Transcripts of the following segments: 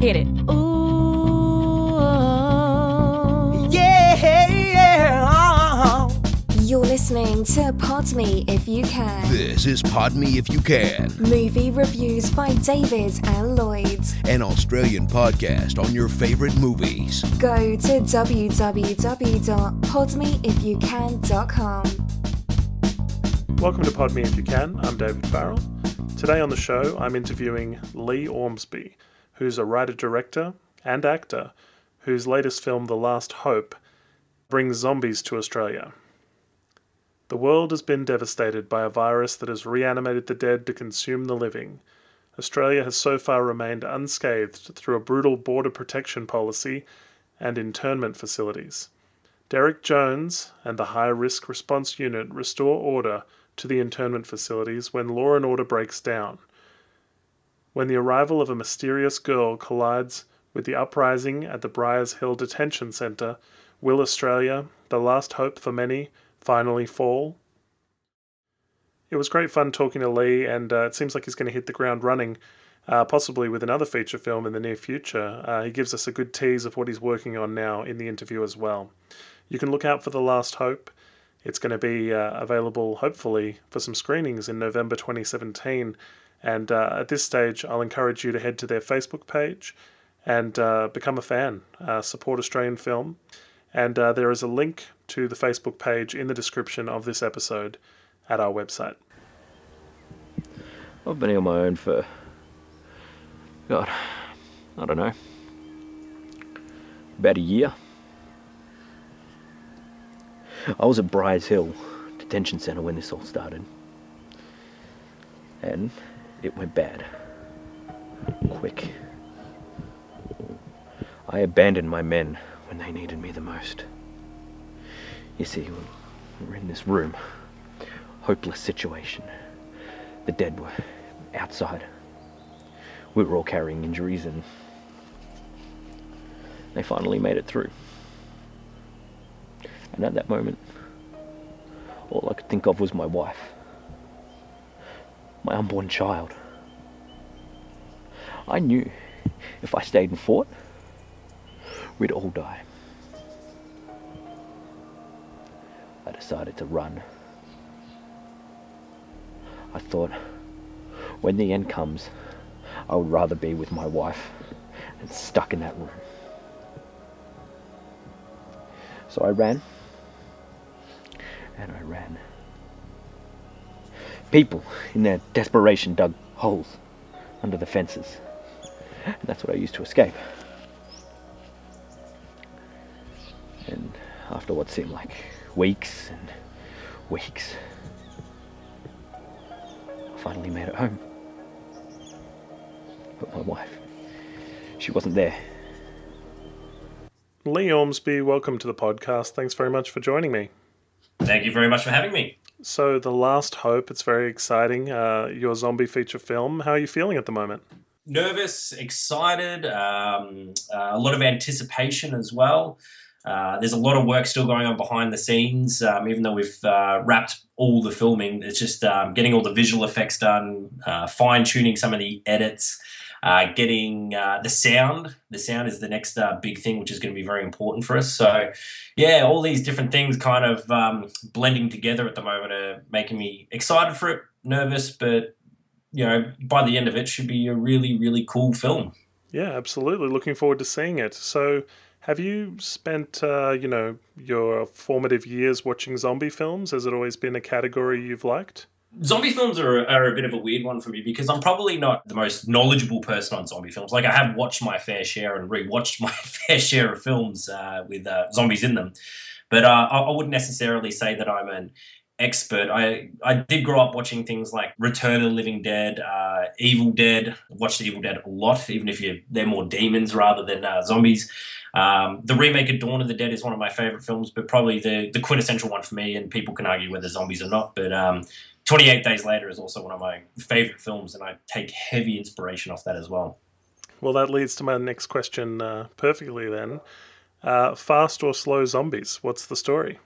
Hit it. Ooh, yeah, yeah. Uh-huh. You're listening to Pod Me If You Can. This is Pod Me If You Can, Movie reviews by David and Lloyd. an Australian podcast on your favorite movies. Go to www.podmeifyoucan.com. Welcome to Pod Me If You Can. I'm David Farrell. Today on the show, I'm interviewing Lee Ormsby, who's a writer director and actor whose latest film, The Last Hope, brings zombies to Australia. The world has been devastated by a virus that has reanimated the dead to consume the living. Australia has so far remained unscathed through a brutal border protection policy and internment facilities. Derek Jones and the High Risk Response Unit restore order to the internment facilities when law and order breaks down. When the arrival of a mysterious girl collides with the uprising at the Briars Hill Detention Centre, will Australia, the last hope for many, finally fall? It was great fun talking to Lee, and uh, it seems like he's going to hit the ground running, uh, possibly with another feature film in the near future. Uh, he gives us a good tease of what he's working on now in the interview as well. You can look out for The Last Hope. It's going to be uh, available, hopefully, for some screenings in November 2017. And uh, at this stage, I'll encourage you to head to their Facebook page and uh, become a fan, uh, support Australian film. And uh, there is a link to the Facebook page in the description of this episode at our website. I've been on my own for, God, I don't know, about a year. I was at Briars Hill Detention Centre when this all started. And it went bad. Quick. I abandoned my men when they needed me the most. You see, we we're in this room, hopeless situation. The dead were outside. We were all carrying injuries and they finally made it through. And at that moment, all I could think of was my wife, my unborn child. I knew if I stayed and fought, we'd all die. I decided to run. I thought, when the end comes, I would rather be with my wife than stuck in that room. So I ran. And I ran. People, in their desperation, dug holes under the fences. And that's what I used to escape. And after what seemed like weeks and weeks, I finally made it home. But my wife, she wasn't there. Lee Ormsby, welcome to the podcast. Thanks very much for joining me. Thank you very much for having me. So, The Last Hope, it's very exciting. Uh, your zombie feature film. How are you feeling at the moment? Nervous, excited, um, uh, a lot of anticipation as well. Uh, there's a lot of work still going on behind the scenes. Um, even though we've uh, wrapped all the filming, it's just um, getting all the visual effects done, uh, fine tuning some of the edits, uh, getting uh, the sound. The sound is the next uh, big thing, which is going to be very important for us. So, yeah, all these different things kind of um, blending together at the moment are making me excited for it, nervous, but you know, by the end of it, should be a really, really cool film. Yeah, absolutely. Looking forward to seeing it. So, have you spent, uh, you know, your formative years watching zombie films? Has it always been a category you've liked? Zombie films are, are a bit of a weird one for me because I'm probably not the most knowledgeable person on zombie films. Like I have watched my fair share and rewatched my fair share of films uh, with uh, zombies in them, but uh, I, wouldn't necessarily say that I'm an expert. I I did grow up watching things like Return of the Living Dead, uh, Evil Dead. Watched the Evil Dead a lot, even if you they're more demons rather than uh, zombies. Um, the remake of Dawn of the Dead is one of my favorite films, but probably the the quintessential one for me. And people can argue whether zombies or not, but um, 28 Days Later is also one of my favorite films, and I take heavy inspiration off that as well. Well, that leads to my next question uh, perfectly then. Uh, fast or slow zombies? What's the story?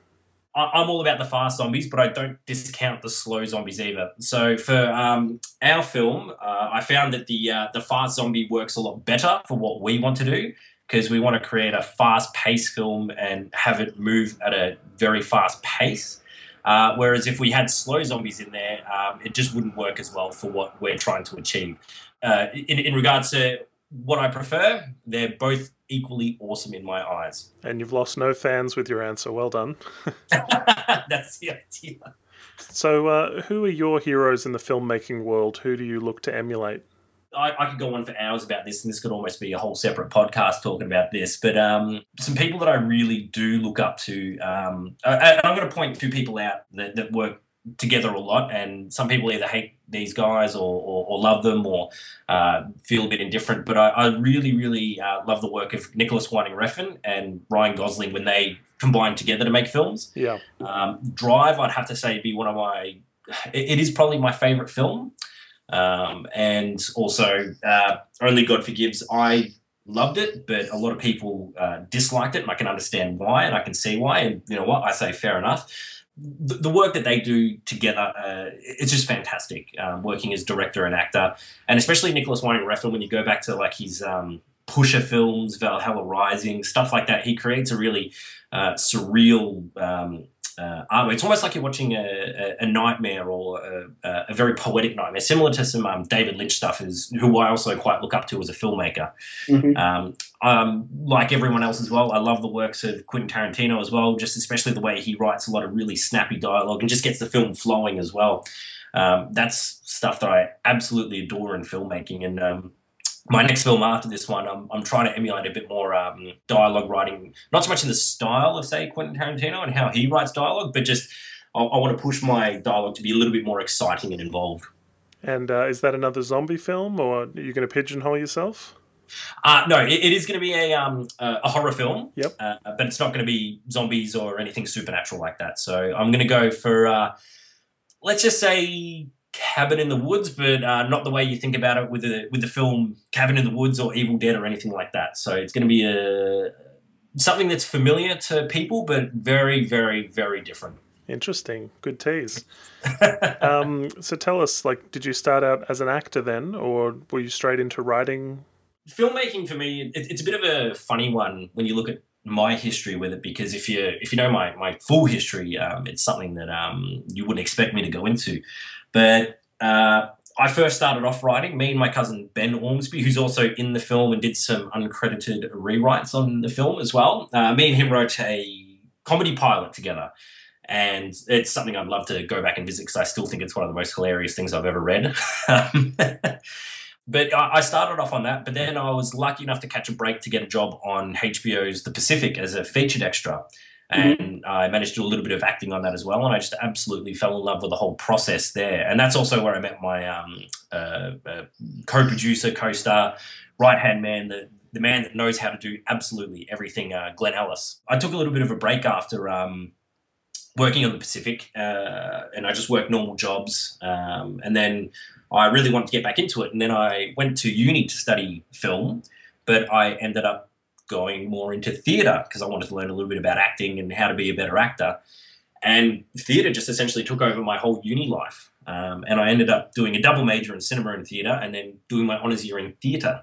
I'm all about the fast zombies, but I don't discount the slow zombies either. So for um, our film, uh, I found that the uh, the fast zombie works a lot better for what we want to do because we want to create a fast paced film and have it move at a very fast pace. Uh, whereas if we had slow zombies in there, um, it just wouldn't work as well for what we're trying to achieve. Uh, in, in regards to what I prefer, they're both equally awesome in my eyes. And you've lost no fans with your answer. Well done. That's the idea. So, uh, who are your heroes in the filmmaking world? Who do you look to emulate? I, I could go on for hours about this, and this could almost be a whole separate podcast talking about this. But um, some people that I really do look up to, um, and I'm going to point two people out that, that work together a lot, and some people either hate these guys or, or, or love them or uh, feel a bit indifferent. But I, I really, really uh, love the work of Nicolas Winding Refn and Ryan Gosling when they combine together to make films. Yeah. Um, Drive, I'd have to say, be one of my. It, it is probably my favorite film, um, and also uh, Only God Forgives. I loved it, but a lot of people uh, disliked it, and I can understand why, and I can see why. And you know what? I say fair enough. The, work that they do together, uh, it's just fantastic. Um, working as director and actor, and especially Nicolas Winding Refn, when you go back to like his um, Pusher films, Valhalla Rising, stuff like that, he creates a really uh, surreal um, uh. It's almost like you're watching a, a, a nightmare or a, a, very poetic nightmare, similar to some um, David Lynch stuff, is who I also quite look up to as a filmmaker. Mhm. Um, um, like everyone else as well, I love the works of Quentin Tarantino as well, just especially the way he writes a lot of really snappy dialogue and just gets the film flowing as well. Um, that's stuff that I absolutely adore in filmmaking. And um, my next film after this one, I'm, I'm trying to emulate a bit more um, dialogue writing, not so much in the style of, say, Quentin Tarantino and how he writes dialogue, but just I, I want to push my dialogue to be a little bit more exciting and involved. And uh, is that another zombie film, or are you going to pigeonhole yourself? Uh, no, it, it is going to be a um, a horror film. Yep. Uh, but it's not going to be zombies or anything supernatural like that. So I'm going to go for uh, let's just say Cabin in the Woods, but uh, not the way you think about it with the with the film Cabin in the Woods or Evil Dead or anything like that. So it's going to be a something that's familiar to people, but very, very, very different. Interesting. Good tease. um, so tell us, like, did you start out as an actor then, or were you straight into writing? filmmaking for me it, it's a bit of a funny one when you look at my history with it because if you if you know my my full history um, it's something that um, you wouldn't expect me to go into. But uh, I first started off writing. Me and my cousin Ben Ormsby who's also in the film and did some uncredited rewrites on the film as well uh, me and him wrote a comedy pilot together. And it's something I'd love to go back and visit because I still think it's one of the most hilarious things I've ever read. But I started off on that, but then I was lucky enough to catch a break to get a job on HBO's The Pacific as a featured extra. And I managed to do a little bit of acting on that as well. And I just absolutely fell in love with the whole process there. And that's also where I met my um, uh, uh, co producer, co star, right hand man, the, the man that knows how to do absolutely everything, uh, Glenn Ellis. I took a little bit of a break after um, working on the Pacific, uh, and I just worked normal jobs. Um, and then I really wanted to get back into it. And then I went to uni to study film, but I ended up going more into theatre because I wanted to learn a little bit about acting and how to be a better actor. And theatre just essentially took over my whole uni life. Um, and I ended up doing a double major in cinema and theatre and then doing my honours year in theatre.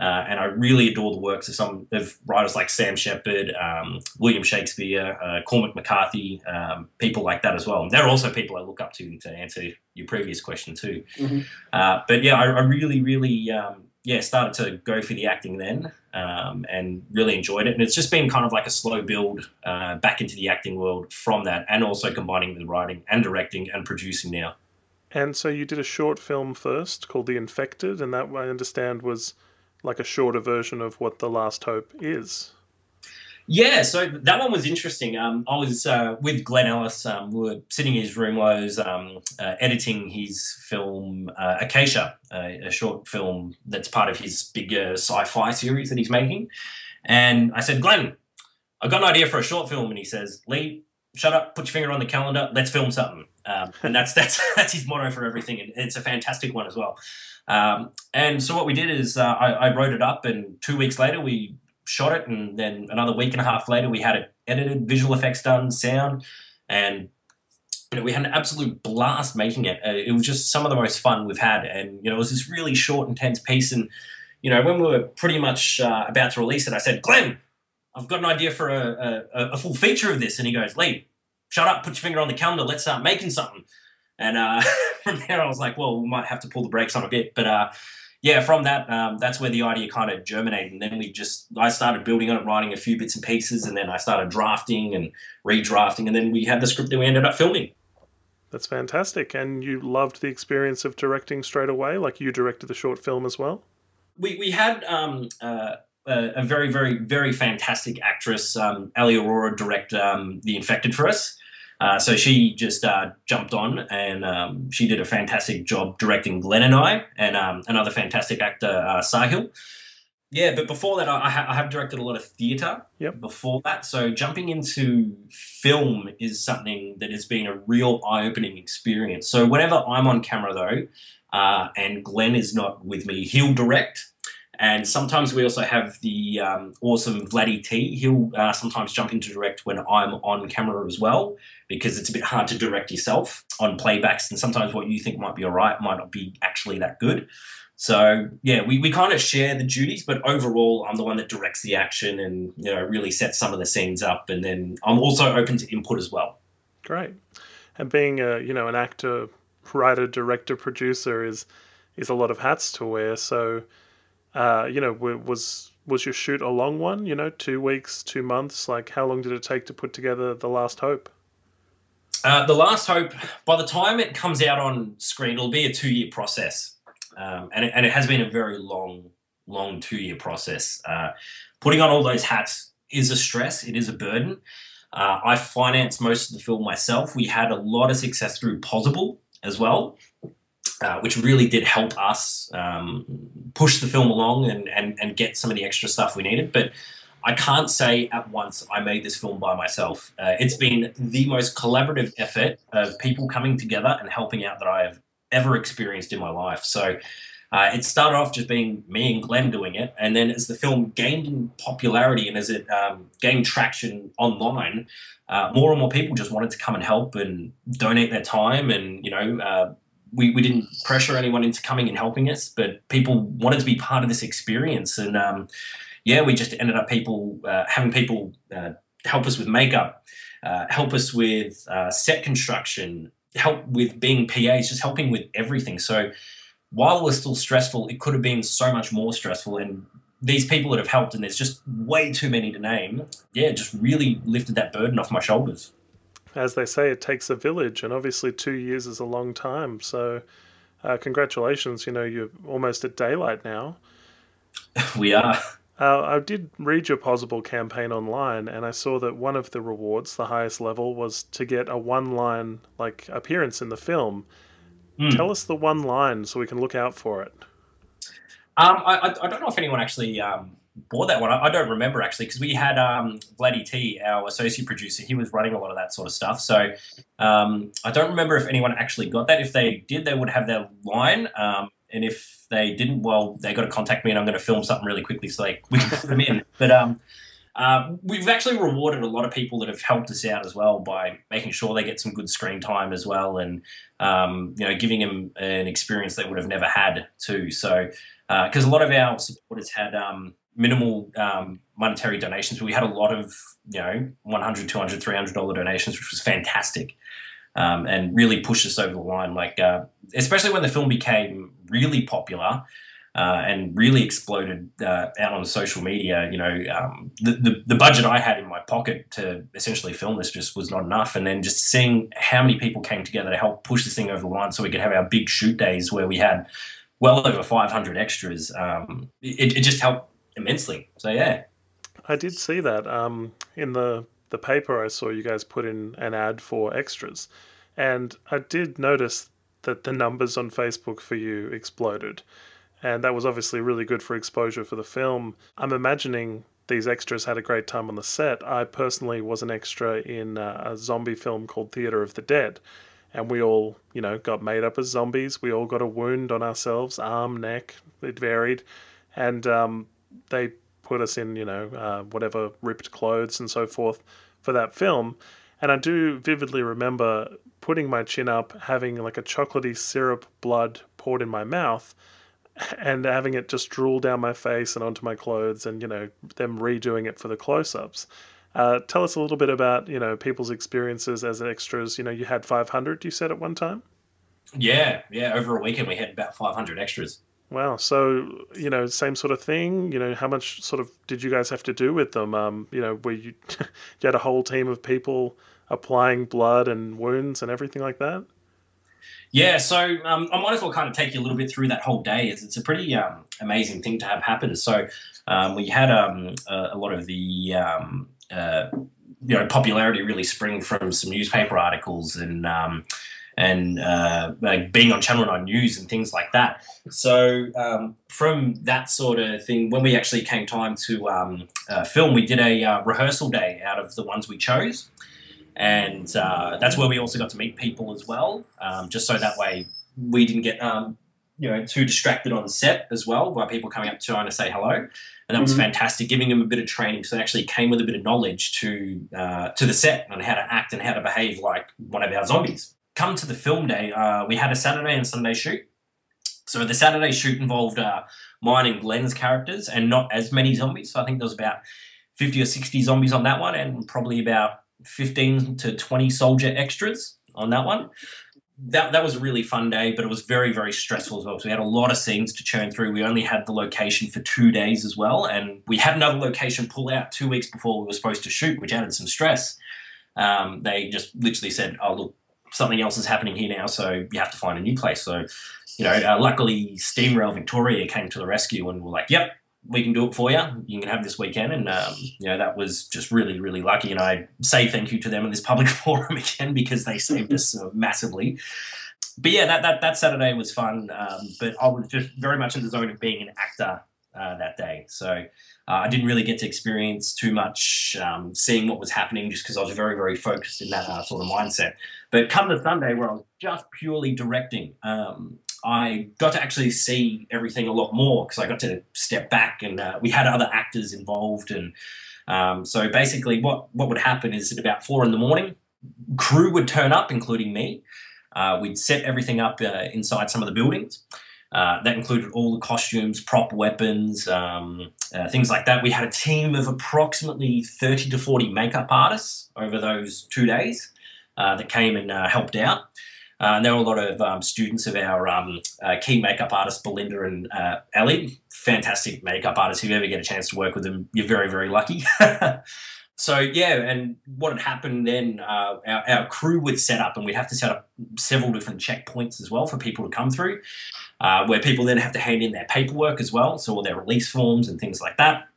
Uh, and I really adore the works of some of writers like Sam Shepard, um, William Shakespeare, uh, Cormac McCarthy, um, people like that as well. And they're also people I look up to to answer your previous question too. Mhm. Uh, but yeah, I, I really, really, um, yeah, started to go for the acting then, um, and really enjoyed it. And it's just been kind of like a slow build uh, back into the acting world from that, and also combining with writing and directing and producing now. And so you did a short film first called The Infected, and that I understand was like a shorter version of what The Last Hope is. Yeah, so that one was interesting. Um, I was uh, with Glenn Ellis. Um, we were sitting in his room while I was um, uh, editing his film uh, Acacia, a, short film that's part of his bigger sci-fi series that he's making. And I said, Glenn, I got an idea for a short film. And he says, Lee, shut up, put your finger on the calendar, let's film something. Um, and that's that's that's his motto for everything, and it's a fantastic one as well. Um, and so what we did is uh, I, I wrote it up, and two weeks later we shot it, and then another week and a half later we had it edited, visual effects done, sound, and you know, we had an absolute blast making it. Uh, it was just some of the most fun we've had, and you know, it was this really short, intense piece. And you know, when we were pretty much uh, about to release it, I said, "Glenn, I've got an idea for a, a, a, full feature of this." And he goes, "Lee, shut up, put your finger on the calendar, let's start making something." And uh, from there, I was like, "Well, we might have to pull the brakes on a bit," but uh, yeah, from that, um, that's where the idea kind of germinated. And then we just, I started building on it, writing a few bits and pieces, and then I started drafting and redrafting, and then we had the script that we ended up filming. That's fantastic. And you loved the experience of directing straight away? Like you directed the short film as well? We, we had um, uh, a, very, very, very fantastic actress, um, Ali Aurora, direct um, The Infected for us. Uh, so she just uh, jumped on and um, she did a fantastic job directing Glenn and I, and um, another fantastic actor, uh, Sahil. Yeah, but before that, I, ha- I have directed a lot of theatre yep. before that. So jumping into film is something that has been a real eye opening experience. So whenever I'm on camera, though, uh, and Glenn is not with me, he'll direct. And sometimes we also have the um, awesome Vladdy T. He'll uh, sometimes jump in to direct when I'm on camera as well, because it's a bit hard to direct yourself on playbacks. And sometimes what you think might be all right might not be actually that good. So yeah, we, we kind of share the duties, but overall, I'm the one that directs the action and you know really sets some of the scenes up, and then I'm also open to input as well. Great, and being a you know an actor, writer, director, producer is is a lot of hats to wear. So, uh, you know, was was your shoot a long one? You know, two weeks, two months. Like, how long did it take to put together the Last Hope? Uh, the Last Hope. By the time it comes out on screen, it'll be a two year process um, and, it, and it has been a very long, long two year process. Uh, putting on all those hats is a stress, it is a burden. Uh, I financed most of the film myself. We had a lot of success through Pozible as well, uh, which really did help us um, push the film along and, and, and get some of the extra stuff we needed. But I can't say at once I made this film by myself. Uh, it's been the most collaborative effort of people coming together and helping out that I have ever experienced in my life. So uh, it started off just being me and Glenn doing it, and then as the film gained in popularity and as it um, gained traction online, uh, more and more people just wanted to come and help and donate their time. And you know, uh, we we didn't pressure anyone into coming and helping us, but people wanted to be part of this experience. And um, yeah, we just ended up people uh, having people uh, help us with makeup, uh, help us with set construction, help with being PAs, just helping with everything. So while it was still stressful, it could have been so much more stressful. And these people that have helped, and there's just way too many to name, yeah, just really lifted that burden off my shoulders. As they say, it takes a village, and obviously two years is a long time. So, uh, congratulations! You know, you're almost at daylight now. we are. Uh, I did read your Pozible campaign online, and I saw that one of the rewards, the highest level, was to get a one-line like appearance in the film. Mm. Tell us the one line so we can look out for it. Um, I, I don't know if anyone actually um, bought that one. I, I don't remember actually because we had um, Vladdy T, our associate producer. He was running a lot of that sort of stuff. So um, I don't remember if anyone actually got that. If they did, they would have their line. Um, and if they didn't, well, they got to contact me, and I'm going to film something really quickly so they we can put them in. But um, uh, we've actually rewarded a lot of people that have helped us out as well by making sure they get some good screen time as well, and um, you know, giving them an experience they would have never had too. So, because uh, a lot of our supporters had um, minimal um, monetary donations, but we had a lot of you know 100 200 300 dollar donations, which was fantastic um, and really pushed us over the line. Like, uh, especially when the film became really popular. Uh, and really exploded uh, out on social media. You know, um, the, the, the budget I had in my pocket to essentially film this just was not enough. And then just seeing how many people came together to help push this thing over the line, so we could have our big shoot days where we had well over 500 extras. Um, it, it just helped immensely. So yeah, I did see that um, in the the paper, I saw you guys put in an ad for extras. And I did notice that the numbers on Facebook for you exploded. And that was obviously really good for exposure for the film. I'm imagining these extras had a great time on the set. I personally was an extra in uh, a zombie film called Theatre of the Dead. And we all, you know, got made up as zombies. We all got a wound on ourselves, arm, neck, it varied. And um, they put us in, you know, uh, whatever ripped clothes and so forth for that film. And I do vividly remember putting my chin up, having like a chocolatey syrup blood poured in my mouth, and having it just drool down my face and onto my clothes, and you know them redoing it for the close-ups. Uh, tell us a little bit about you know people's experiences as extras. You know, you had 500. You said at one time. Yeah, yeah. Over a weekend, we had about 500 extras. Wow. So you know, same sort of thing. You know, how much sort of did you guys have to do with them? Um, you know, where you you had a whole team of people applying blood and wounds and everything like that. Yeah, so um, I might as well kind of take you a little bit through that whole day. It's, it's a pretty um, amazing thing to have happen. So um, we had um, a, a, lot of the um, uh, you know popularity really spring from some newspaper articles and um, and uh, like being on Channel Nine News and things like that. So from that sort of thing, when we actually came time to uh, film, we did a uh, rehearsal day out of the ones we chose and uh, that's where we also got to meet people as well, um, just so that way we didn't get um, you know too distracted on set as well by people coming up to trying to say hello, and that mm-hmm. was fantastic, giving them a bit of training, so they actually came with a bit of knowledge to uh, to the set on how to act and how to behave like one of our zombies. Come to the film day, uh, we had a Saturday and Sunday shoot. So the Saturday shoot involved uh, mine and Glenn's characters, and not as many zombies. So I think there was about fifty or sixty zombies on that one, and probably about 15 to 20 soldier extras on that one. That, that was a really fun day, but it was very, very stressful as well. So we had a lot of scenes to churn through. We only had the location for two days as well. And we had another location pull out two weeks before we were supposed to shoot, which added some stress. Um, they just literally said, oh, look, something else is happening here now, so you have to find a new place. So, you know, uh, luckily Steam Rail Victoria came to the rescue and were like, yep, we can do it for you. You can have this weekend, and um, you know that was just really, really lucky. And I say thank you to them in this public forum again because they saved us uh, massively. But yeah, that, that that Saturday was fun. Um, but I was just very much in the zone of being an actor uh, that day, so uh, I didn't really get to experience too much um, seeing what was happening just because I was very, very focused in that uh, sort of mindset. But come to Sunday, where I was just purely directing, um, I got to actually see everything a lot more because I got to step back and uh, we had other actors involved. And um, so basically, what, what would happen is at about four in the morning, crew would turn up, including me. Uh, we'd set everything up inside some of the buildings. Uh, that included all the costumes, prop weapons, um, uh, things like that. We had a team of approximately 30 to 40 makeup artists over those two days uh, that came and helped out. Uh, and there were a lot of um, students of our um, uh, key makeup artists, Belinda and uh, Ellie. Fantastic makeup artists. If you ever get a chance to work with them, you're very, very lucky. so, yeah, and what had happened then, uh, our, our, crew would set up, and we'd have to set up several different checkpoints as well for people to come through, uh, where people then have to hand in their paperwork as well, so all their release forms and things like that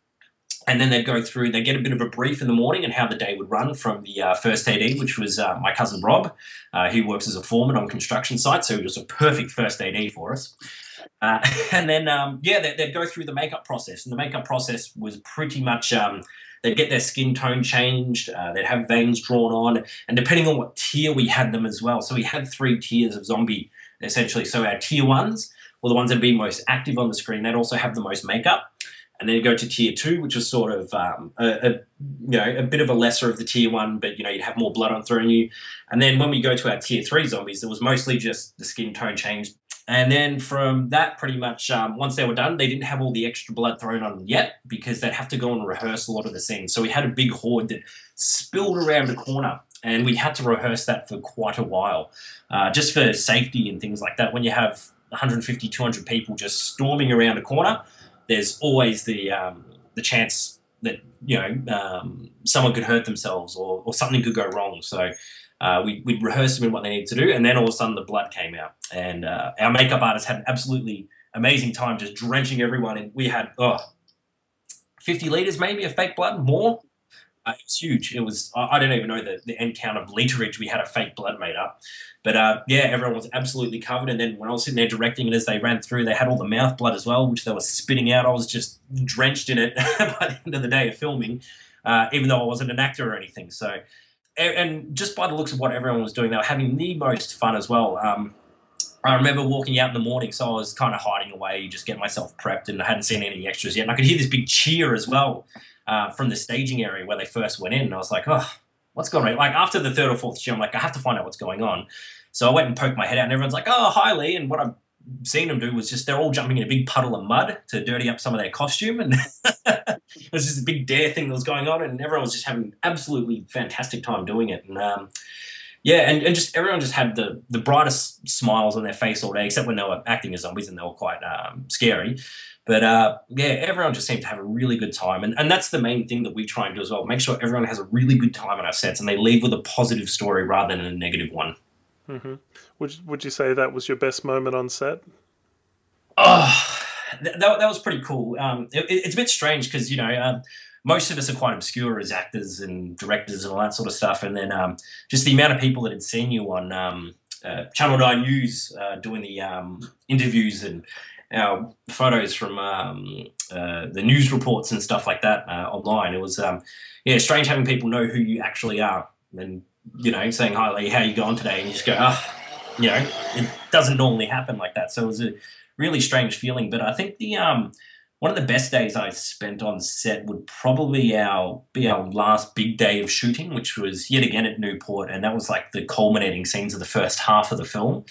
and then they'd go through, they get a bit of a brief in the morning and how the day would run from the uh, first AD, which was uh, my cousin Rob. Uh, he works as a foreman on construction sites, so he was a perfect first AD for us. Uh, and then, um, yeah, they'd, they'd, go through the makeup process. And the makeup process was pretty much um, they'd get their skin tone changed, uh, they'd have veins drawn on, and depending on what tier we had them as well. So we had three tiers of zombie, essentially. So our tier ones were the ones that would be most active on the screen, they'd also have the most makeup and then you go to tier two, which was sort of um, a, a, you know a bit of a lesser of the tier one, but you know you'd have more blood on throwing you. And then when we go to our tier three zombies, it was mostly just the skin tone changed. And then from that, pretty much um, once they were done, they didn't have all the extra blood thrown on them yet because they'd have to go and rehearse a lot of the scenes. So we had a big horde that spilled around the corner and we had to rehearse that for quite a while uh, just for safety and things like that when you have 150 200 people just storming around a corner there's always the um, the chance that you know um, someone could hurt themselves or, or something could go wrong. So uh, we, we'd rehearse them in what they needed to do, and then all of a sudden the blood came out, and uh, our makeup artist had an absolutely amazing time just drenching everyone. And we had oh, 50 liters maybe of fake blood, more. Uh, it was huge. It was I, I don't even know the, the end count of literage we had a fake blood made up. But uh, yeah, everyone was absolutely covered. And then when I was sitting there directing it as they ran through, they had all the mouth blood as well, which they were spitting out. I was just drenched in it by the end of the day of filming, uh, even though I wasn't an actor or anything. So, and just by the looks of what everyone was doing, they were having the most fun as well. Um, I remember walking out in the morning, so I was kind of hiding away, just getting myself prepped, and I hadn't seen any extras yet. And I could hear this big cheer as well uh, from the staging area where they first went in, and I was like, oh, what's going on? Like after the third or fourth show, I'm like, I have to find out what's going on. So I went and poked my head out, and everyone's like, "Oh, hi, Lee." And what I've seen them do was just they're all jumping in a big puddle of mud to dirty up some of their costume, and it was just a big dare thing that was going on, and everyone was just having absolutely fantastic time doing it. And um, yeah, and, and just everyone just had the the brightest smiles on their face all day, except when they were acting as zombies, and they were quite um, scary. But uh, yeah, everyone just seemed to have a really good time, and and that's the main thing that we try and do as well. Make sure everyone has a really good time on our sets, and they leave with a positive story rather than a negative one. hmm Would Would you say that was your best moment on set? Oh, that, that, that was pretty cool. Um, it, it's a bit strange because you know um, most of us are quite obscure as actors and directors and all that sort of stuff, and then um, just the amount of people that had seen you on um, uh, Channel Nine News uh, doing the um, interviews and our photos from um, uh, the news reports and stuff like that uh, online. It was um, yeah strange having people know who you actually are and you know saying hi, Lee, how you going today, and you just go ah, you know it doesn't normally happen like that. So it was a really strange feeling. But I think the um, one of the best days I spent on set would probably our be our last big day of shooting, which was yet again at Newport, and that was like the culminating scenes of the first half of the film.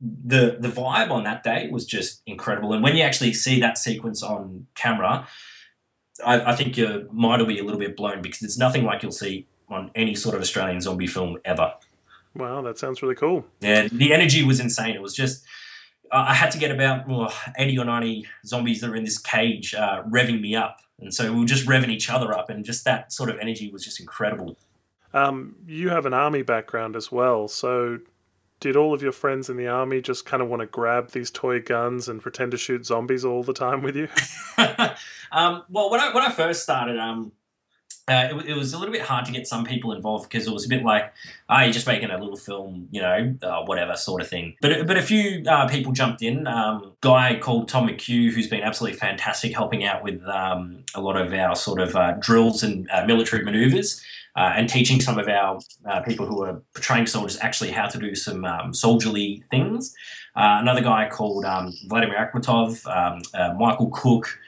The the vibe on that day was just incredible, and when you actually see that sequence on camera, I, I think your mind will be a little bit blown because it's nothing like you'll see on any sort of Australian zombie film ever. Wow, that sounds really cool. Yeah, the energy was insane. It was just I had to get about well, 80 or 90 zombies that were in this cage uh, revving me up. And so we were just revving each other up, and just that sort of energy was just incredible. Um, you have an army background as well, so did all of your friends in the army just kind of want to grab these toy guns and pretend to shoot zombies all the time with you? um, well, when I when I first started, um, uh, it, it, was a little bit hard to get some people involved because it was a bit like, ah, oh, you're just making a little film, you know, uh, whatever sort of thing. But but a few uh, people jumped in. Um, guy called Tom McHugh, who's been absolutely fantastic, helping out with um, a lot of our sort of uh, drills and uh, military maneuvers. Uh, and teaching some of our people who are portraying soldiers actually how to do some um, soldierly things. another guy called um, Vladimir Akhmatov, um, Michael Cook,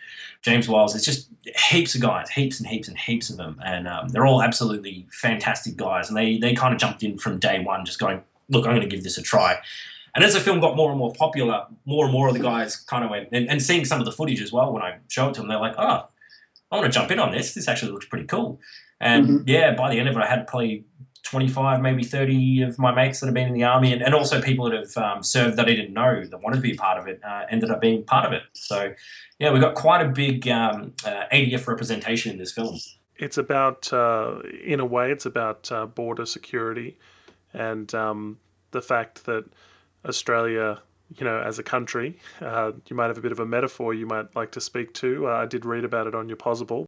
James Wiles. It's just heaps of guys, heaps and heaps and heaps of them, and um, they're all absolutely fantastic guys. And they they kind of jumped in from day one, just going, look, I'm going to give this a try. And as the film got more and more popular, more and more of the guys kind of went, and, and seeing some of the footage as well when I show it to them, they're like, oh, I want to jump in on this. This actually looks pretty cool. And mm-hmm. yeah, by the end of it, I had probably 25, maybe 30 of my mates that have been in the army, and, and also people that have um, served that I didn't know that wanted to be a part of it uh, ended up being part of it. So, yeah, we've got quite a big um, uh, ADF representation in this film. It's about, uh, in a way, it's about uh, border security and um, the fact that Australia, you know, as a country, uh, you might have a bit of a metaphor you might like to speak to. Uh, I did read about it on your Pozible.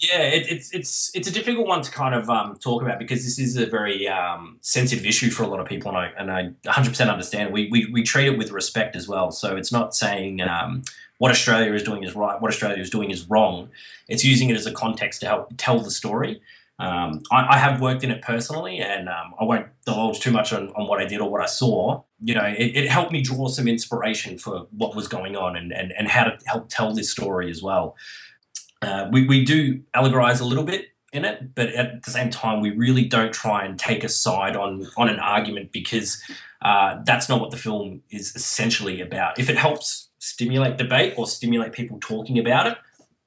Yeah, it, it's it's it's a difficult one to kind of um, talk about because this is a very um, sensitive issue for a lot of people, and I and I 100% understand. We, we we treat it with respect as well, so it's not saying um, what Australia is doing is right, what Australia is doing is wrong. It's using it as a context to help tell the story. Um, I, I, have worked in it personally, and um, I won't divulge too much on, on what I did or what I saw. You know, it, it helped me draw some inspiration for what was going on and, and, and how to help tell this story as well. Uh, we, we do allegorize a little bit in it, but at the same time, we really don't try and take a side on on an argument because uh, that's not what the film is essentially about. If it helps stimulate debate or stimulate people talking about it,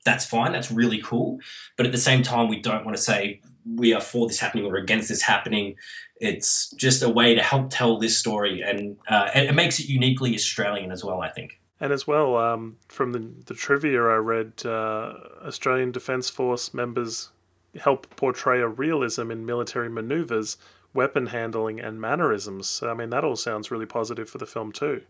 that's fine. That's really cool. But at the same time, we don't want to say we are for this happening or against this happening. It's just a way to help tell this story, and uh, it, it makes it uniquely Australian as well. I think. And as well, um, from the, the trivia I read, uh, Australian Defence Force members help portray a realism in military maneuvers, weapon handling, and mannerisms. So, I mean, that all sounds really positive for the film, too.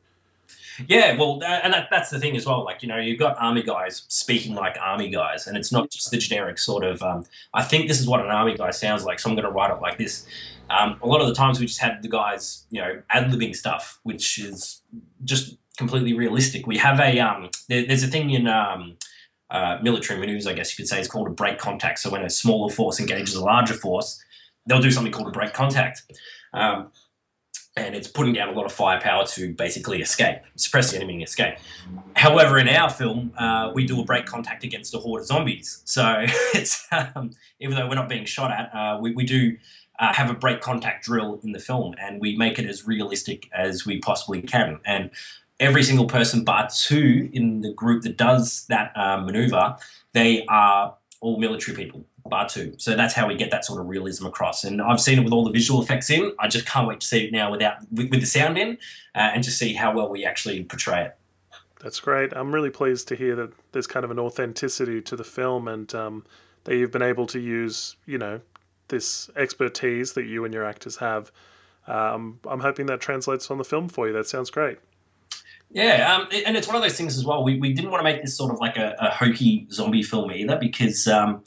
Yeah, well, and that, that's the thing as well. Like, you know, you've got army guys speaking like army guys, and it's not just the generic sort of, um, I think this is what an army guy sounds like, so I'm going to write it like this. Um, a lot of the times we just had the guys, you know, ad libbing stuff, which is just completely realistic. We have a um, there, there's a thing in um, uh, military maneuvers, I guess you could say, it's called a break contact. So when a smaller force engages a larger force, they'll do something called a break contact. Um, and it's putting down a lot of firepower to basically escape, suppress the enemy and escape. However, in our film, uh, we do a break contact against a horde of zombies. So it's um, even though we're not being shot at, uh, we, we do uh, have a break contact drill in the film, and we make it as realistic as we possibly can. And every single person, bar two in the group that does that uh, maneuver, they are all military people, bar two. So that's how we get that sort of realism across. And I've seen it with all the visual effects in. I just can't wait to see it now without with, with the sound in, uh, and just see how well we actually portray it. That's great. I'm really pleased to hear that there's kind of an authenticity to the film and um, that you've been able to use, you know, this expertise that you and your actors have. Um, I'm hoping that translates on the film for you. That sounds great. Yeah, um, and it's one of those things as well. We, we didn't want to make this sort of like a, a hokey zombie film either because, um,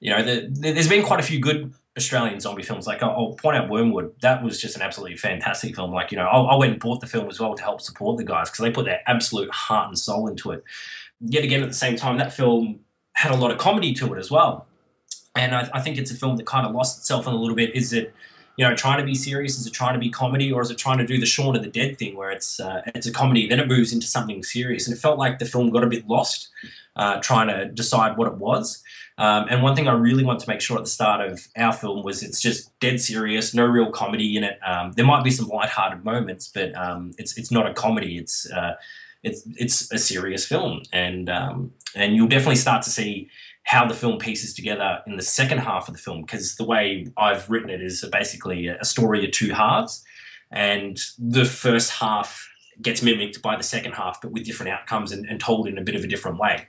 you know, the, the, there's been quite a few good Australian zombie films. Like I'll, I'll, point out Wormwood. That was just an absolutely fantastic film. Like, you know, I, I went and bought the film as well to help support the guys because they put their absolute heart and soul into it. Yet again, at the same time, that film had a lot of comedy to it as well. And I, I think it's a film that kind of lost itself in a little bit. Is it you know, trying to be serious? Is it trying to be comedy, or is it trying to do the Shaun of the Dead thing, where it's uh, it's a comedy, then it moves into something serious? And it felt like the film got a bit lost, uh, trying to decide what it was. Um, and one thing I really want to make sure at the start of our film was it's just dead serious, no real comedy in it. Um, there might be some light-hearted moments, but um, it's it's not a comedy. It's uh, it's it's a serious film, and um, and you'll definitely start to see how the film pieces together in the second half of the film because the way I've written it is basically a story of two halves, and the first half gets mimicked by the second half, but with different outcomes and, and told in a bit of a different way.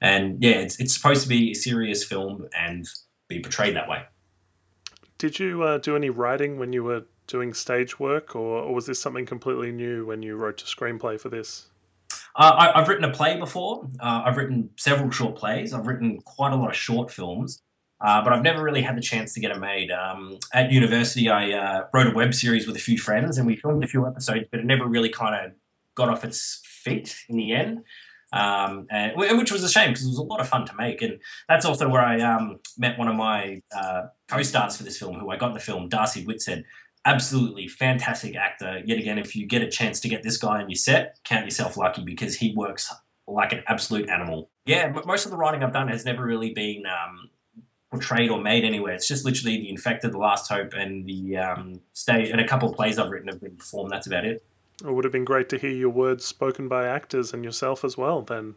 And yeah, it's, it's supposed to be a serious film and be portrayed that way. Did you uh, do any writing when you were doing stage work, or, or was this something completely new when you wrote a screenplay for this? Uh, I, have written a play before. Uh, I've written several short plays. I've written quite a lot of short films, uh, but I've never really had the chance to get it made. Um, at university, I uh, wrote a web series with a few friends, and we filmed a few episodes, but it never really kind of got off its feet in the end. Um, and, which was a shame because it was a lot of fun to make, and that's also where I um, met one of my uh, co-stars for this film, who I got in the film, Darcy Whitsett absolutely fantastic actor. Yet again, if you get a chance to get this guy on your set, count yourself lucky because he works like an absolute animal. Yeah, most of the writing I've done has never really been um, portrayed or made anywhere. It's just literally the Infected, the Last Hope, and the um, stage, and a couple of plays I've written have been performed. That's about it. It would have been great to hear your words spoken by actors and yourself as well. Then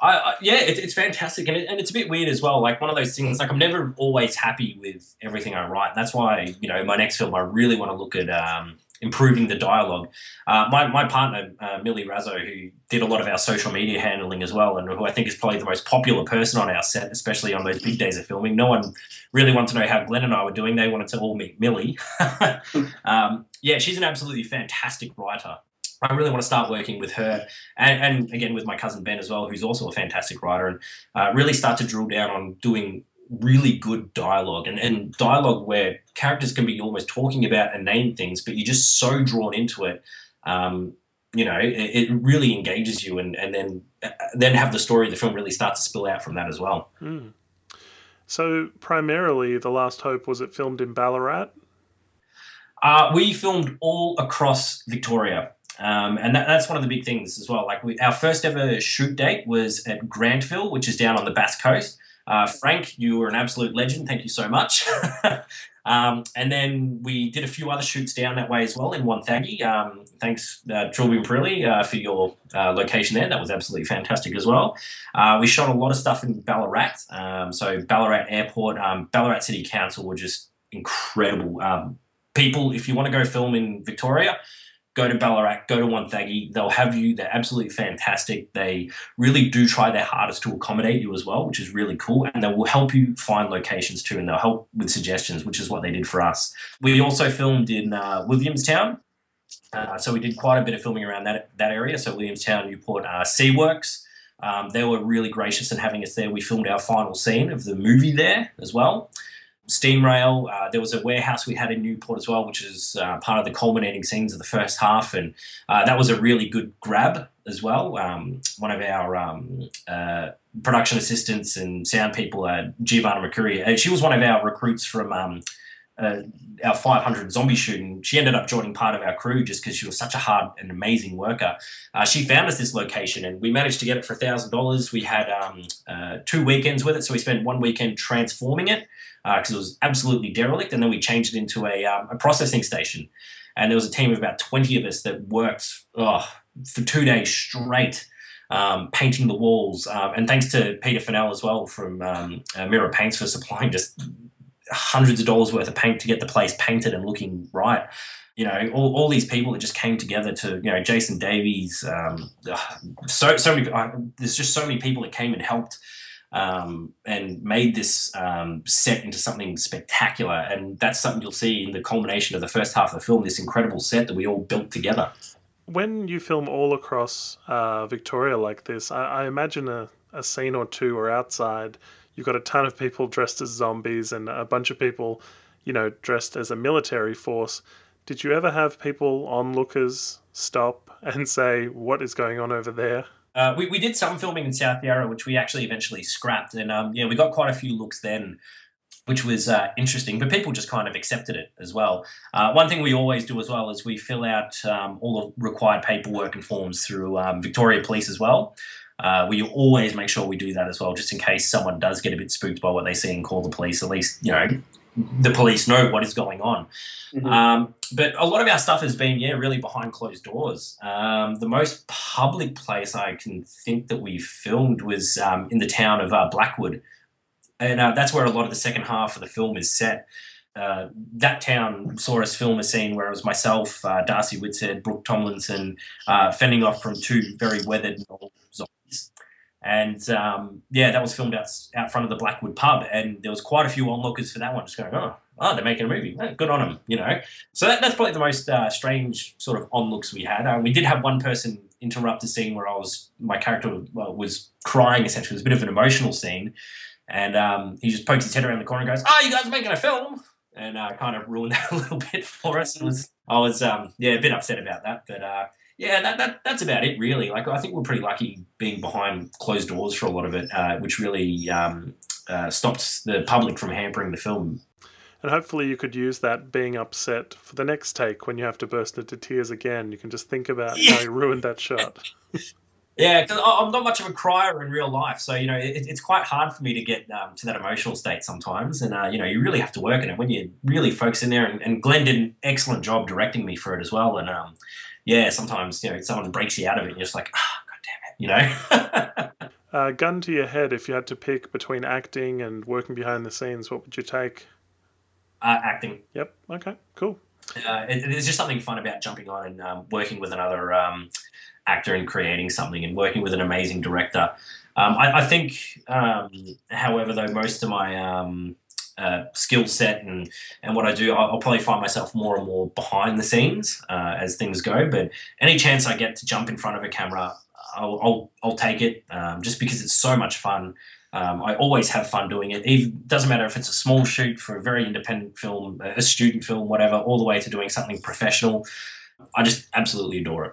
I, I, yeah, it, it's fantastic, and, it, and it's a bit weird as well. Like one of those things. Like I'm never always happy with everything I write. That's why you know my next film, I really want to look at um, improving the dialogue. Uh, my my partner uh, Millie Razzo, who did a lot of our social media handling as well, and who I think is probably the most popular person on our set, especially on those big days of filming. No one really wanted to know how Glenn and I were doing. They wanted to all meet Millie. um, yeah, she's an absolutely fantastic writer. I really want to start working with her and, and, again with my cousin Ben as well, who's also a fantastic writer, and uh, really start to drill down on doing really good dialogue and, and dialogue where characters can be almost talking about and name things, but you're just so drawn into it. Um, you know, it, it, really engages you, and, and then uh, then have the story of the film really start to spill out from that as well. Mm. So primarily, The Last Hope was it filmed in Ballarat? Uh, we filmed all across Victoria. Um, and that, that's one of the big things as well. Like we, our first ever shoot date was at Grantville, which is down on the Bass Coast. Uh, Frank, you were an absolute legend. Thank you so much. um, and then we did a few other shoots down that way as well in Wonthaggi. Um, thanks, uh, Trilby and Perilli, uh, for your uh, location there. That was absolutely fantastic as well. Uh, we shot a lot of stuff in Ballarat. Um, so Ballarat Airport, um, Ballarat City Council were just incredible. Um, people, if you want to go film in Victoria, go to Ballarat, go to Wonthaggi. They'll have you. They're absolutely fantastic. They really do try their hardest to accommodate you as well, which is really cool. And they will help you find locations too, and they'll help with suggestions, which is what they did for us. We also filmed in uh, Williamstown. Uh, so we did quite a bit of filming around that that area. So Williamstown, Newport, uh, Seaworks. Um, they were really gracious in having us there. We filmed our final scene of the movie there as well. Steam Rail. Uh, there was a warehouse we had in Newport as well, which is uh, part of the culminating scenes of the first half, and uh, that was a really good grab as well. Um, one of our um, uh, production assistants and sound people, uh, Giovanna Mercury, uh, she was one of our recruits from um, uh, our 500 zombie shoot, and she ended up joining part of our crew just because she was such a hard and amazing worker. Uh, she found us this location, and we managed to get it for thousand dollars. We had um, uh, two weekends with it, so we spent one weekend transforming it because it was absolutely derelict, and then we changed it into a, um, a processing station. And there was a team of about 20 of us that worked oh, for two days straight. Um, painting the walls, um, and thanks to Peter Fennell as well from um, uh, Mirror Paints for supplying just hundreds of dollars worth of paint to get the place painted and looking right. You know, all, all these people that just came together to, you know, Jason Davies, um, so so many. Uh, there's just so many people that came and helped um, and made this um, set into something spectacular. And that's something you'll see in the culmination of the first half of the film. This incredible set that we all built together. When you film all across uh, Victoria like this, I, I imagine a, a scene or two are outside you've got a ton of people dressed as zombies and a bunch of people, you know, dressed as a military force. Did you ever have people onlookers stop and say, "What is going on over there"? Uh, we, we did some filming in South Yarra, which we actually eventually scrapped, and um, yeah, we got quite a few looks then, which was uh, interesting. But people just kind of accepted it as well. Uh, one thing we always do as well is we fill out um, all the required paperwork and forms through um, Victoria Police as well. Uh, we always make sure we do that as well, just in case someone does get a bit spooked by what they see and call the police. At least you know the police know what is going on. Mm-hmm. Um, but a lot of our stuff has been, yeah, really behind closed doors. Um, the most public place I can think that we filmed was um, in the town of uh, Blackwood, and uh, that's where a lot of the second half of the film is set. Uh, that town saw us film a scene where it was myself, uh, Darcy Whitshead, Brooke Tomlinson, uh, fending off from two very weathered zombies. And um, yeah, that was filmed out, out front of the Blackwood pub, and there was quite a few onlookers for that one, just going, "Oh, oh, they're making a movie. Oh, good on them," you know. So that, that's probably the most uh, strange sort of onlooks we had. Uh, we did have one person interrupt a scene where I was my character was crying. Essentially, it was a bit of an emotional scene, and um, he just pokes his head around the corner and goes, "Oh, you guys are making a film." and uh, kind of ruined that a little bit for us. It was I was um, yeah a bit upset about that, but uh, yeah, that, that that's about it really. Like I think we're pretty lucky being behind closed doors for a lot of it, uh, which really um, uh, stopped the public from hampering the film. And hopefully, you could use that being upset for the next take when you have to burst into tears again. You can just think about yeah. how you ruined that shot. Yeah, because I'm not much of a crier in real life, so you know it, it's quite hard for me to get um, to that emotional state sometimes, and uh, you know you really have to work in it when you really focus in there. And, and, Glenn did an excellent job directing me for it as well, and um, yeah, sometimes you know someone breaks you out of it, and you're just like, ah, oh, god damn it, you know. uh, gun to your head, if you had to pick between acting and working behind the scenes, what would you take? Uh, acting. Yep. Okay. Cool. Uh, it, there's just something fun about jumping on and um, working with another um, actor and creating something and working with an amazing director. Um, I, I, think, um, however, though, most of my um, uh, skill set and, and what I do, I'll, I'll, probably find myself more and more behind the scenes uh, as things go. But any chance I get to jump in front of a camera, I'll, I'll, I'll take it um, just because it's so much fun. Um, I always have fun doing it. It doesn't matter if it's a small shoot for a very independent film, a student film, whatever, all the way to doing something professional. I just absolutely adore it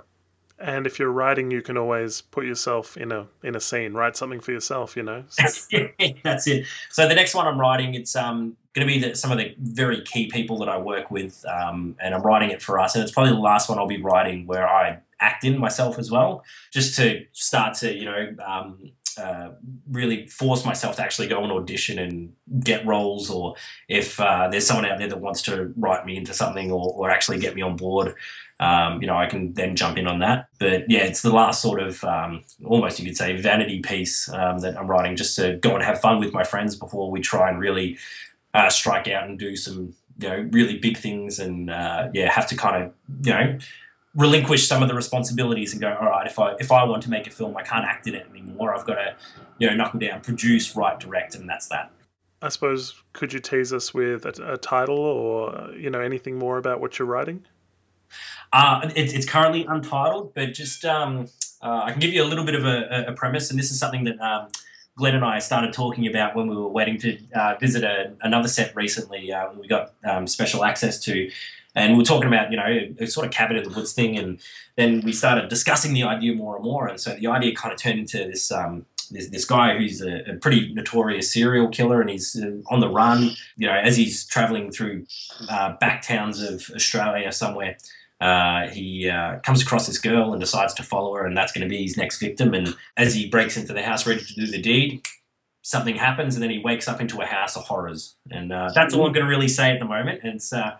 and if you're writing you can always put yourself in a in a scene write something for yourself you know? That's it. So the next one i'm writing it's um going to be the, some of the very key people that i work with um, and i'm writing it for us. And it's probably the last one i'll be writing where i act in myself as well just to start to you know um, uh, really force myself to actually go and audition and get roles, or if uh, there's someone out there that wants to write me into something or, or actually get me on board, um, you know, I can then jump in on that. But yeah, it's the last sort of um, almost you could say vanity piece um, that I'm writing just to go and have fun with my friends before we try and really uh, strike out and do some you know really big things and uh, yeah have to kind of you know relinquish some of the responsibilities and go all right if I if I want to make a film I can't act in it anymore I've got to you know knuckle down produce write direct and that's that. I suppose could you tease us with a, a title or you know anything more about what you're writing? Uh, it, it's currently untitled, but just um, uh, I can give you a little bit of a, a premise, and this is something that um, Glenn and I started talking about when we were waiting to uh, visit a, another set recently. Uh, we got um, special access to, and we were talking about you know a, sort of cabin in the woods thing, and then we started discussing the idea more and more, and so the idea kind of turned into this um, this, this guy who's a, a, pretty notorious serial killer and he's uh, on the run. You know, as he's traveling through uh, back towns of Australia somewhere, uh, he uh, comes across this girl and decides to follow her, and that's going to be his next victim. And as he breaks into the house ready to do the deed, something happens, and then he wakes up into a house of horrors. And uh, that's all I'm going to really say at the moment. And it's uh,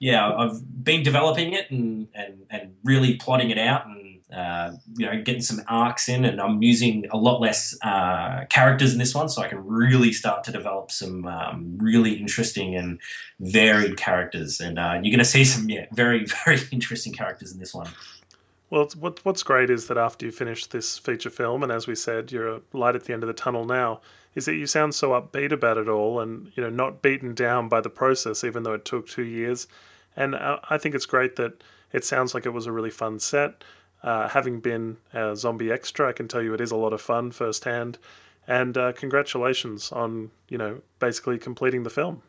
yeah, I've been developing it and, and, and really plotting it out and uh, you know, getting some arcs in, and I'm using a lot less uh, characters in this one, so I can really start to develop some um, really interesting and varied characters. And uh, you're going to see some, yeah, very, very interesting characters in this one. Well, what, what's great is that after you finish this feature film, and as we said, you're a light at the end of the tunnel now, is that you sound so upbeat about it all, and you know, not beaten down by the process, even though it took two years. And I think it's great that it sounds like it was a really fun set. Uh, having been a zombie extra, I can tell you it is a lot of fun firsthand. And uh, congratulations on you know basically completing the film.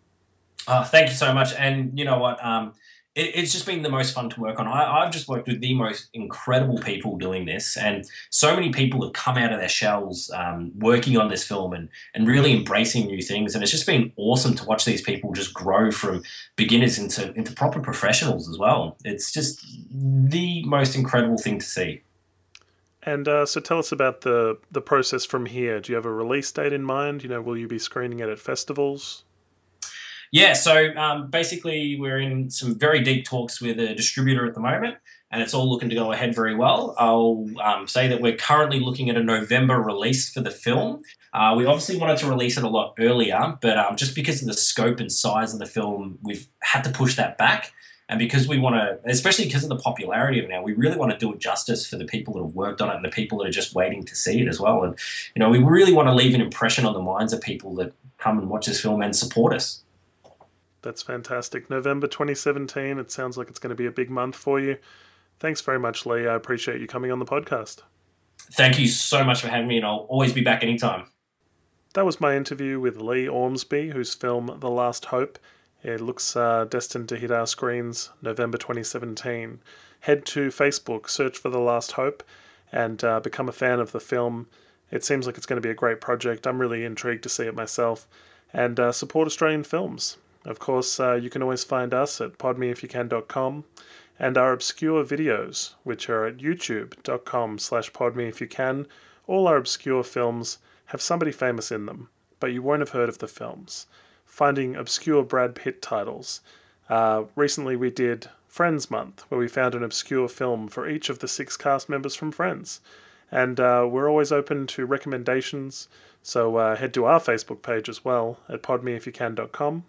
Uh, thank you so much. And you know what? Um, it, it's just been the most fun to work on. I, have just worked with the most incredible people doing this, and so many people have come out of their shells um, working on this film and, and really embracing new things. And it's just been awesome to watch these people just grow from beginners into, into proper professionals as well. It's just the most incredible thing to see. And uh, so, tell us about the the process from here. Do you have a release date in mind? You know, will you be screening it at festivals? Yeah, so um, basically, we're in some very deep talks with a distributor at the moment, and it's all looking to go ahead very well. I'll um, say that we're currently looking at a November release for the film. Uh, we obviously wanted to release it a lot earlier, but um, just because of the scope and size of the film, we've had to push that back. And because we want to, especially because of the popularity of it now, we really want to do it justice for the people that have worked on it and the people that are just waiting to see it as well. And, you know, we really want to leave an impression on the minds of people that come and watch this film and support us. That's fantastic. November 2017. It sounds like it's going to be a big month for you. Thanks very much, Lee. I appreciate you coming on the podcast. Thank you so much for having me, and I'll always be back anytime. That was my interview with Lee Ormsby, whose film The Last Hope. It looks uh, destined to hit our screens November 2017. Head to Facebook, search for The Last Hope, and uh, become a fan of the film. It seems like it's going to be a great project. I'm really intrigued to see it myself. And uh, support Australian films. Of course, uh, you can always find us at podmeifyoucan.com and our obscure videos, which are at youtube.com slash podmeifyoucan. All our obscure films have somebody famous in them, but you won't have heard of the films. Finding obscure Brad Pitt titles. Uh, recently we did Friends Month, where we found an obscure film for each of the six cast members from Friends. And uh, we're always open to recommendations, so uh, head to our Facebook page as well at podmeifyoucan.com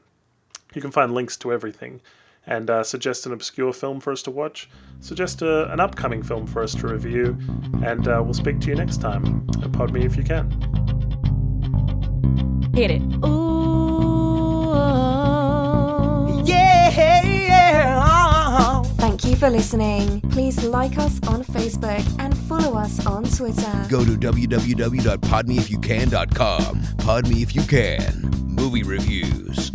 you can find links to everything and uh, suggest an obscure film for us to watch, suggest a, an upcoming film for us to review, and uh, we'll speak to you next time. Pod me if you can. Hit it. Ooh, yeah, yeah. Thank you for listening. Please like us on Facebook and follow us on Twitter. Go to www.podmeifyoucan.com. Pod me if you can. Movie reviews.